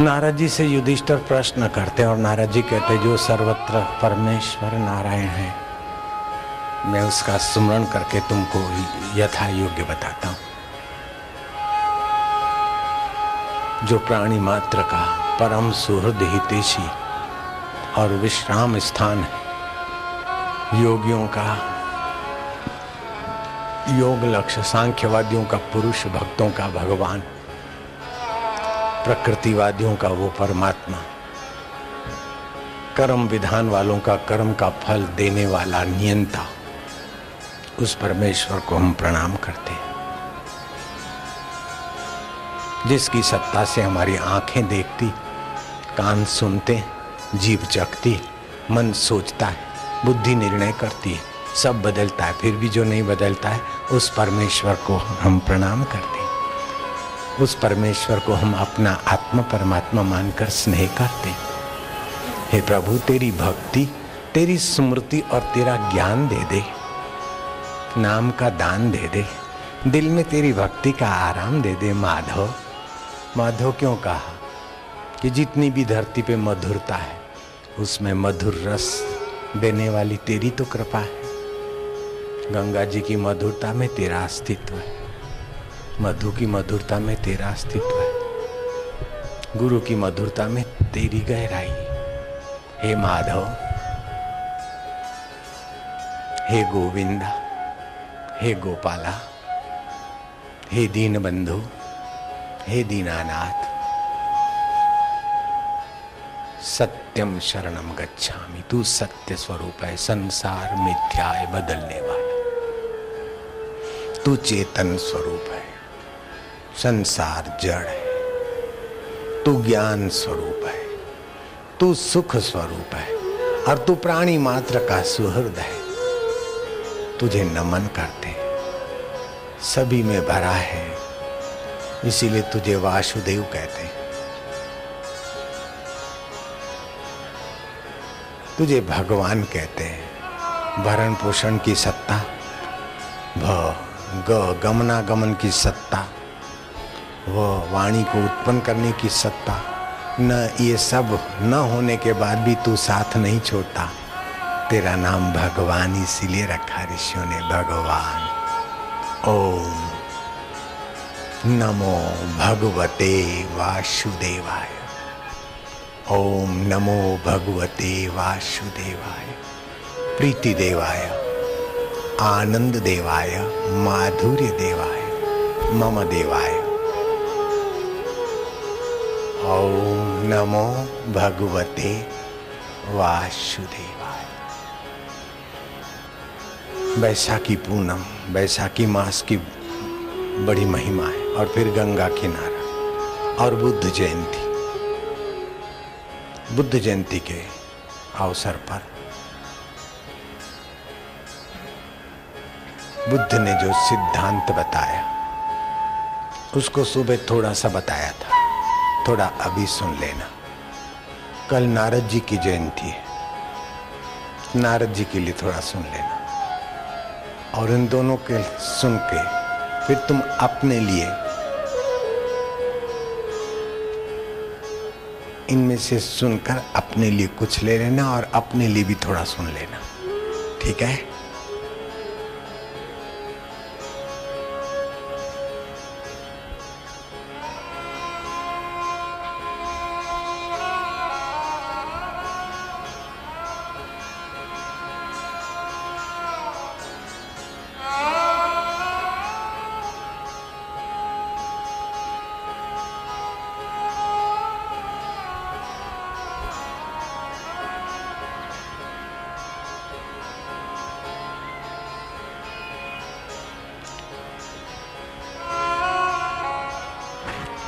नारद जी से युधिष्ठर प्रश्न करते और नारद जी कहते जो सर्वत्र परमेश्वर नारायण है, मैं उसका स्मरण करके तुमको यथा योग्य बताता हूँ। जो प्राणी मात्र का परम सुहृद हितेशी और विश्राम स्थान है, योगियों का, योग लक्ष्य, सांख्यवादियों का, पुरुष भक्तों का भगवान प्रकृतिवादियों का वो परमात्मा। कर्म विधान वालों का कर्म का फल देने वाला नियंता, उस परमेश्वर को हम प्रणाम करते हैं। जिसकी सत्ता से हमारी आँखें देखती, कान सुनते जीव चखती मन सोचता है, बुद्धि निर्णय करती है, सब बदलता है, फिर भी जो नहीं बदलता है, उस परमेश्वर को हम प्रणाम करते हैं। उस परमेश्वर को हम अपना आत्मा परमात्मा मानकर स्नेह करते हे। प्रभु, तेरी भक्ति, तेरी स्मृति और तेरा ज्ञान दे दे। नाम का दान दे दे। दिल में तेरी भक्ति का आराम दे दे, माधव। माधव क्यों कहा कि जितनी भी धरती पे मधुरता है, उसमें मधुर रस देने वाली तेरी तो कृपा है। गंगा जी की मधुरता में तेरा अस्तित्व है। मधु की मधुरता में तेरा अस्तित्व है। गुरु की मधुरता में तेरी गहराई। हे माधव, हे गोविंदा, हे गोपाला, हे दीन बंधु हे दीनानाथ सत्यम शरणम गच्छामि। तू सत्य स्वरूप है, संसार मिथ्या है, बदलने वाला। तू चेतन स्वरूप है। संसार जड़ है। तू ज्ञान स्वरूप है। तू सुख स्वरूप है। और तू प्राणी मात्र का सुहृद है। तुझे नमन करते सभी में भरा है। इसीलिए तुझे वासुदेव कहते हैं। तुझे भगवान कहते हैं। भरण पोषण की सत्ता। भ, ग, गमनागमन की सत्ता। वह वाणी को उत्पन्न करने की सत्ता। न ये सब न होने के बाद भी तू साथ नहीं छोड़ता। तेरा नाम भगवान इसीलिए रखा ऋषियों ने, भगवान। ओम नमो भगवते वासुदेवाय। ओम नमो भगवते वासुदेवाय। प्रीति देवाय, आनंद देवाय, माधुर्य देवाय, मम देवाय। ओम नमो भगवते वासुदेवाय। बैसाखी पूनम, बैसाखी मास की बड़ी महिमा है, और फिर गंगा किनारा, और बुद्ध जयंती। बुद्ध जयंती के अवसर पर बुद्ध ने जो सिद्धांत बताया, उसको सुबह थोड़ा सा बताया था। थोड़ा अभी सुन लेना। कल नारद जी की जयंती है। नारद जी के लिए थोड़ा सुन लेना। और इन दोनों के सुन के फिर तुम अपने लिए इनमें से सुनकर अपने लिए कुछ ले लेना और अपने लिए भी थोड़ा सुन लेना। ठीक है?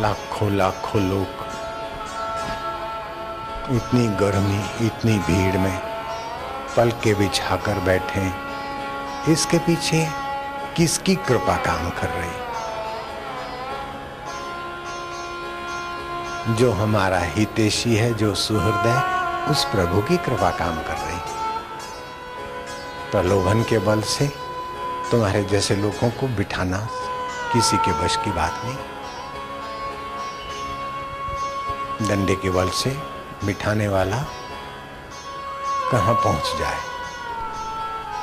लाखों लाखों लोग इतनी गर्मी, इतनी भीड़ में पल के बिछाकर बैठे इसके पीछे किसकी कृपा काम कर रही? जो हमारा हितेशी है, जो सुहृदय उस प्रभु की कृपा काम कर रही। प्रलोभन के बल से तुम्हारे जैसे लोगों को बिठाना किसी के वश की बात नहीं। डंडे के बल से मिठाने वाला कहाँ पहुँच जाए?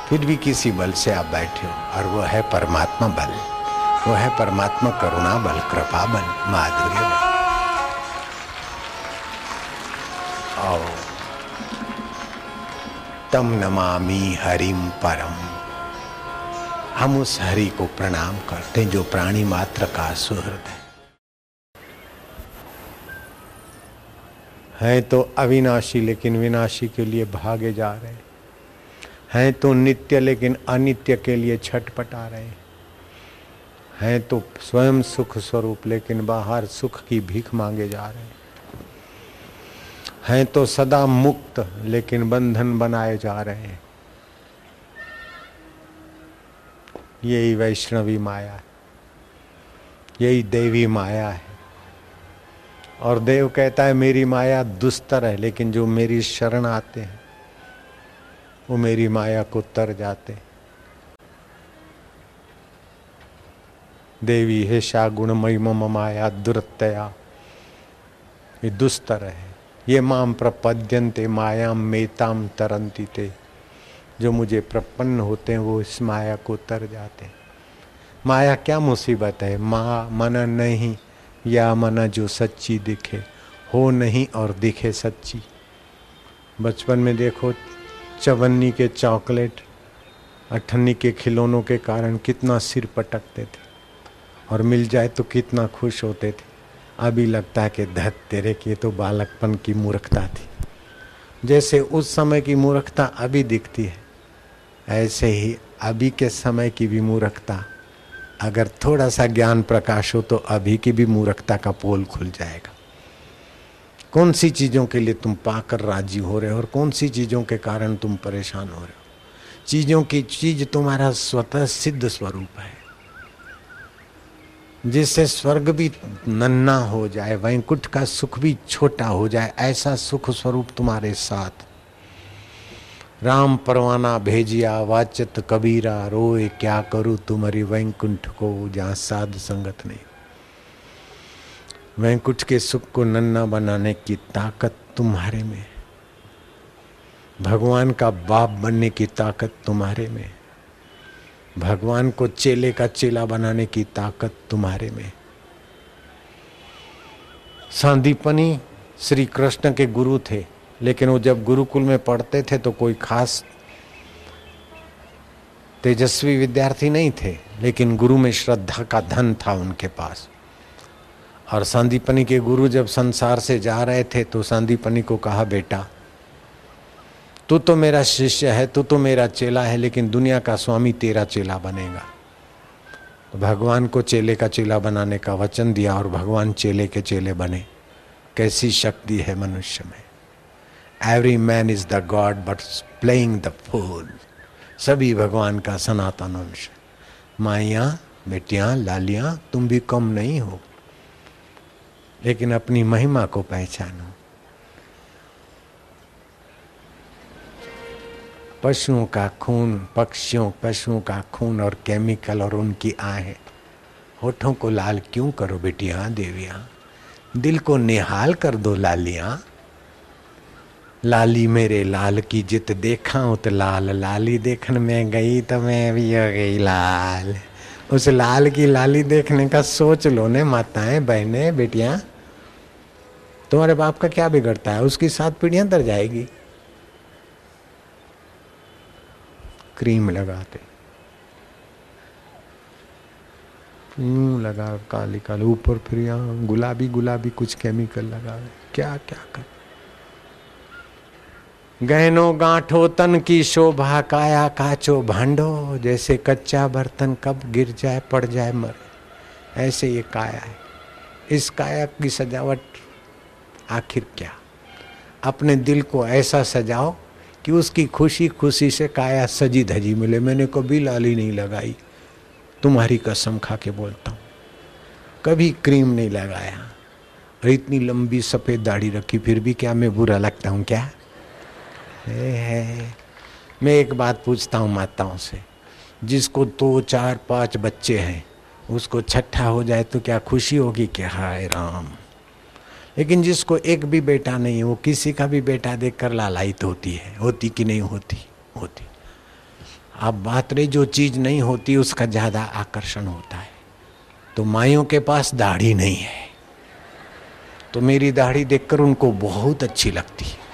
फिर भी किसी बल से आप बैठे हो और वो है परमात्मा बल। वो है परमात्मा करुणा बल, कृपा बल, माधुर्य बल। आओ। तम नमामि हरिम परम हम उस हरि को प्रणाम करते हैं जो प्राणी मात्र का सुहृद है। हैं तो अविनाशी लेकिन विनाशी के लिए भागे जा रहे हैं। तो नित्य लेकिन अनित्य के लिए छटपटा रहे हैं तो स्वयं सुख स्वरूप लेकिन बाहर सुख की भीख मांगे जा रहे हैं। हैं तो सदा मुक्त लेकिन बंधन बनाए जा रहे हैं। यही वैष्णवी माया है। यही देवी माया है। और देव कहता है, मेरी माया दुस्तर है, लेकिन जो मेरी शरण आते हैं, वो मेरी माया को तर जाते देवी, हे शाह गुणमयी मम माया दुरतया ये दुस्तर है। ये माम प्रपद्यंते मायाम मेताम तरंती थे जो मुझे प्रपन्न होते हैं, वो इस माया को तर जाते माया क्या मुसीबत है? माँ, मन नहीं। या मना जो सच्ची दिखे, हो नहीं और दिखे सच्ची। बचपन में देखो, चवन्नी के चॉकलेट, अठन्नी के खिलौनों के कारण कितना सिर पटकते थे, और मिल जाए तो कितना खुश होते थे। अभी लगता है कि धत तेरे की तो बालकपन की मूर्खता थी। जैसे उस समय की मूर्खता अभी दिखती है, ऐसे ही अभी के समय की भी मूर्खता अगर थोड़ा सा ज्ञान प्रकाश हो तो अभी की भी मूर्खता का पोल खुल जाएगा। कौन सी चीज़ों के लिए तुम पाकर राज़ी हो रहे हो और कौन सी चीज़ों के कारण तुम परेशान हो रहे हो? चीज़ों की चीज़ तुम्हारा स्वतः सिद्ध स्वरूप है। जिससे स्वर्ग भी नन्ना हो जाए वैंकुट का सुख भी छोटा हो जाए, ऐसा सुख स्वरूप तुम्हारे साथ राम परवाना भेजिया, वाचत कबीरा, रोए क्या करूँ तुम्हारी वैकुंठ को, जहाँ साध संगत नहीं। वैकुंठ के सुख को नन्ना बनाने की ताकत तुम्हारे में। भगवान का बाप बनने की ताकत तुम्हारे में। भगवान को चेले का चेला बनाने की ताकत तुम्हारे में। सांदीपनी श्री कृष्ण के गुरु थे। लेकिन वो जब गुरुकुल में पढ़ते थे तो कोई खास तेजस्वी विद्यार्थी नहीं थे, लेकिन गुरु में श्रद्धा का धन था उनके पास। और संदीपनी के गुरु जब संसार से जा रहे थे तो संदीपनी को कहा, बेटा, तू तो मेरा शिष्य है, तू तो मेरा चेला है, लेकिन दुनिया का स्वामी तेरा चेला बनेगा। तो भगवान को चेले का चेला बनाने का वचन दिया और भगवान चेले के चेले बने। कैसी शक्ति है मनुष्य में। Every man is the god but playing the fool सभी भगवान का सनातन अंश। माइया, बेटियाँ, लालियाँ, तुम भी कम नहीं हो। लेकिन अपनी महिमा को पहचानो। पशुओं का खून, पक्षियों, पशुओं का खून और केमिकल और उनकी आहें। होठों को लाल क्यों करो बेटियाँ, देवियाँ? दिल को निहाल कर दो लालियाँ। लाली मेरे लाल की जित देखा हूँ तो लाल, लाली देखने में गई तो मैं भी हो गई लाल। उस लाल की लाली देखने का सोच लो ने माताएँ, बहने, बेटियाँ। तुम्हारे बाप का क्या बिगड़ता है? उसकी सात पीढ़ियाँ तर जाएगी। क्रीम लगाते। लगा काली काली ऊपर फिर गुलाबी गुलाबी कुछ केमिकल लगा क्या क्या कर गहनो गांठो तन की शोभा काया काचो भांडो, जैसे कच्चा बर्तन कब गिर जाए, पड़ जाए, मर। ऐसे ये काया है। इस काया की सजावट आखिर क्या? अपने दिल को ऐसा सजाओ कि उसकी खुशी खुशी से काया सजी धजी मिले। मैंने कभी लाली नहीं लगाई। तुम्हारी कसम खा के बोलता हूँ। कभी क्रीम नहीं लगाया। और इतनी लंबी सफ़ेद दाढ़ी रखी, फिर भी क्या मैं बुरा लगता हूँ क्या? है। मैं एक बात पूछता हूँ माताओं से। जिसको दो तो चार, पाँच बच्चे हैं, उसको छठा हो जाए तो क्या खुशी होगी कि हाय राम। लेकिन जिसको एक भी बेटा नहीं है वो किसी का भी बेटा देखकर लालायित होती है। होती कि नहीं होती? होती। अब बात रही जो चीज़ नहीं होती, उसका ज़्यादा आकर्षण होता है। तो माइयों के पास दाढ़ी नहीं है। तो मेरी दाढ़ी देखकर उनको बहुत अच्छी लगती है।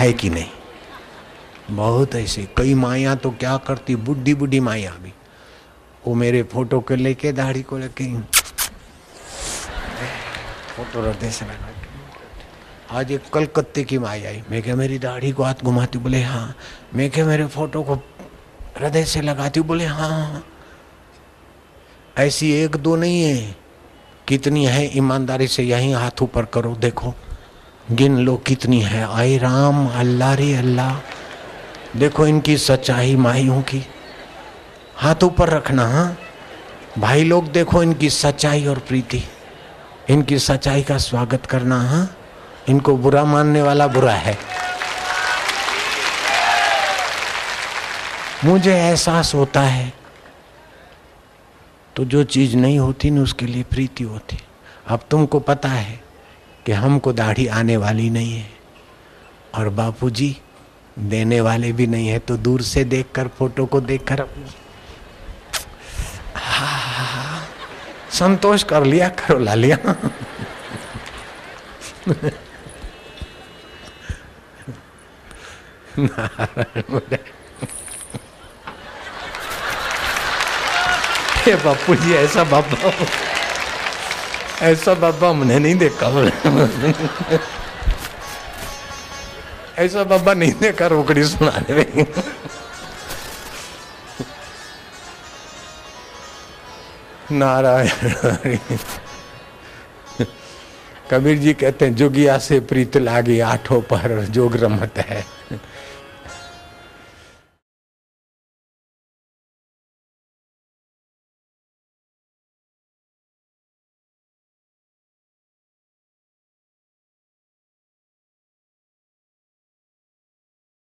है कि नहीं? बहुत ऐसे, कई माया तो क्या करती बुढ़ी बुढ़ी माया भी। वो मेरे फ़ोटो को लेके दाढ़ी को लेके फ़ोटो हृदय से लगा आज एक कलकत्ते की माई आई मैं क्या मेरी दाढ़ी को हाथ घुमाती बोले हाँ। मैं क्या मेरे फ़ोटो को हृदय से लगाती बोले हाँ। ऐसी एक दो नहीं है। कितनी है ईमानदारी से यही हाथ ऊपर करो, देखो। गिन लो कितनी है। आई राम, अल्लाह रे अल्लाह। देखो इनकी सच्चाई माइयों की। हाथ ऊपर रखना हाँ। भाई लोग, देखो इनकी सच्चाई और प्रीति। इनकी सच्चाई का स्वागत करना हाँ। इनको बुरा मानने वाला बुरा है। मुझे एहसास होता है तो जो चीज़ नहीं होती ना, उसके लिए प्रीति होती। अब तुमको पता है कि हमको दाढ़ी आने वाली नहीं है और बापूजी, देने वाले भी नहीं है तो दूर से देखकर, फ़ोटो को देखकर संतोष कर लिया करो ला लिया बापू जी ऐसा बाबा ऐसा बाबा हमने नहीं देखा। ऐसा बाबा नहीं देखा रोकड़ी सुनाने में। नारायण कबीर जी कहते हैं, जोगिया से प्रीत लागी, आठों पर जोग रमत है।